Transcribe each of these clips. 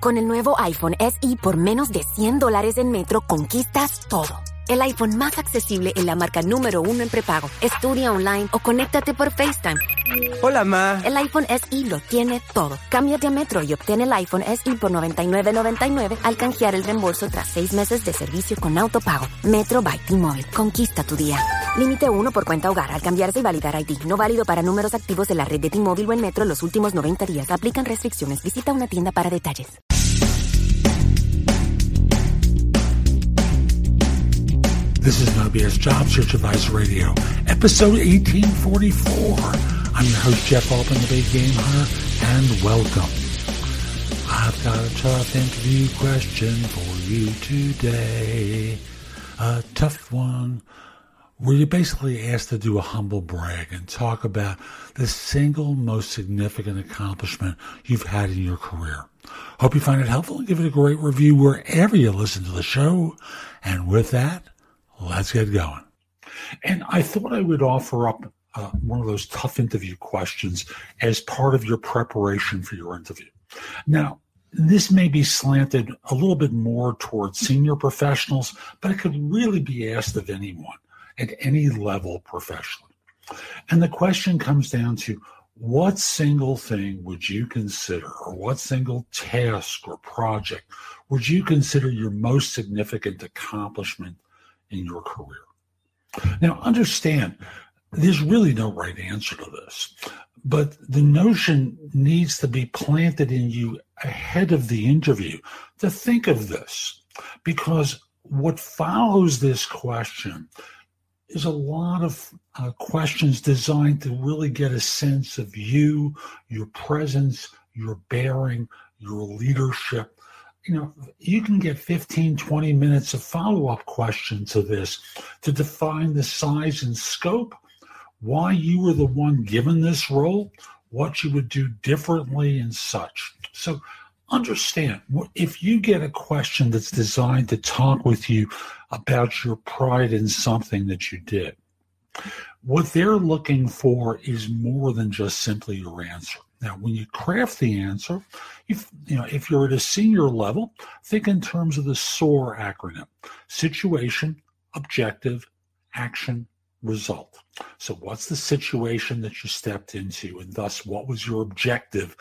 Con el nuevo iPhone SE por menos de 100 dólares en Metro conquistas todo. El iPhone más accesible en la marca número uno en prepago. Estudia online o conéctate por FaceTime. Hola, ma. El iPhone SE lo tiene todo. Cámbiate a Metro y obtén el iPhone SE por $99.99 al canjear el reembolso tras seis meses de servicio con autopago. Metro by T-Mobile. Conquista tu día. Límite uno por cuenta hogar al cambiarse y validar ID. No válido para números activos de la red de T-Mobile o en Metro los últimos 90 días. Aplican restricciones. Visita una tienda para detalles. This is an OBS Job Search Advice Radio, episode 1844. I'm your host, Jeff Altman, the Big Game Hunter, and welcome. I've got a tough interview question for you today. A tough one where you're basically asked to do a humble brag and talk about the single most significant accomplishment you've had in your career. Hope you find it helpful and give it a great review wherever you listen to the show. And with that, let's get going. And I thought I would offer up uh, one of those tough interview questions as part of your preparation for your interview. Now, this may be slanted a little bit more towards senior professionals, but it could really be asked of anyone at any level professionally. And the question comes down to what single thing would you consider, or what single task or project would you consider your most significant accomplishment in your career? Now, understand, there's really no right answer to this, but the notion needs to be planted in you ahead of the interview to think of this, because what follows this question is a lot of uh, questions designed to really get a sense of you, your presence, your bearing, your leadership. You know, you can get 15, 20 minutes of follow up questions to this to define the size and scope, why you were the one given this role, what you would do differently, and such. So, understand if you get a question that's designed to talk with you about your pride in something that you did, what they're looking for is more than just simply your answer. Now, when you craft the answer, if you know if you're at a senior level, think in terms of the SOAR acronym: situation, objective, action, result. So, what's the situation that you stepped into, and thus, what was your objective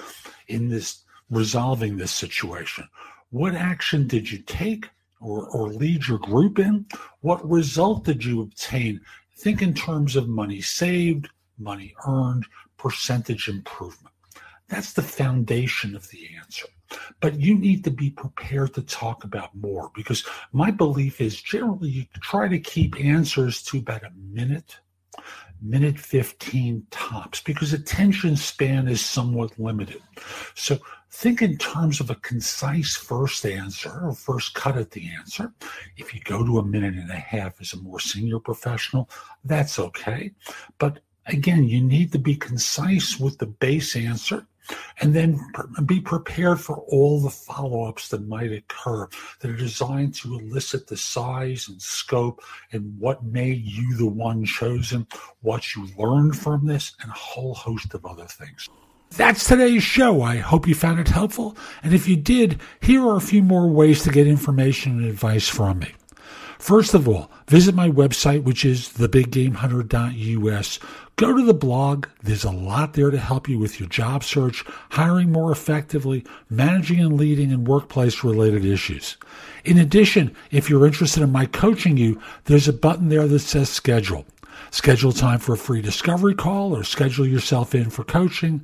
in this resolving this situation? What action did you take or, or lead your group in? What result did you obtain? Think in terms of money saved, money earned, percentage improvement. That's the foundation of the answer. But you need to be prepared to talk about more because my belief is generally you try to keep answers to about a minute, minute 15 tops because attention span is somewhat limited. So think in terms of a concise first answer or first cut at the answer. If you go to a minute and a half as a more senior professional, that's okay. But again, you need to be concise with the base answer and then be prepared for all the follow ups that might occur that are designed to elicit the size and scope and what made you the one chosen, what you learned from this, and a whole host of other things. That's today's show. I hope you found it helpful. And if you did, here are a few more ways to get information and advice from me. First of all, visit my website, which is thebiggamehunter.us. Go to the blog. There's a lot there to help you with your job search, hiring more effectively, managing and leading in workplace related issues. In addition, if you're interested in my coaching you, there's a button there that says schedule. Schedule time for a free discovery call or schedule yourself in for coaching.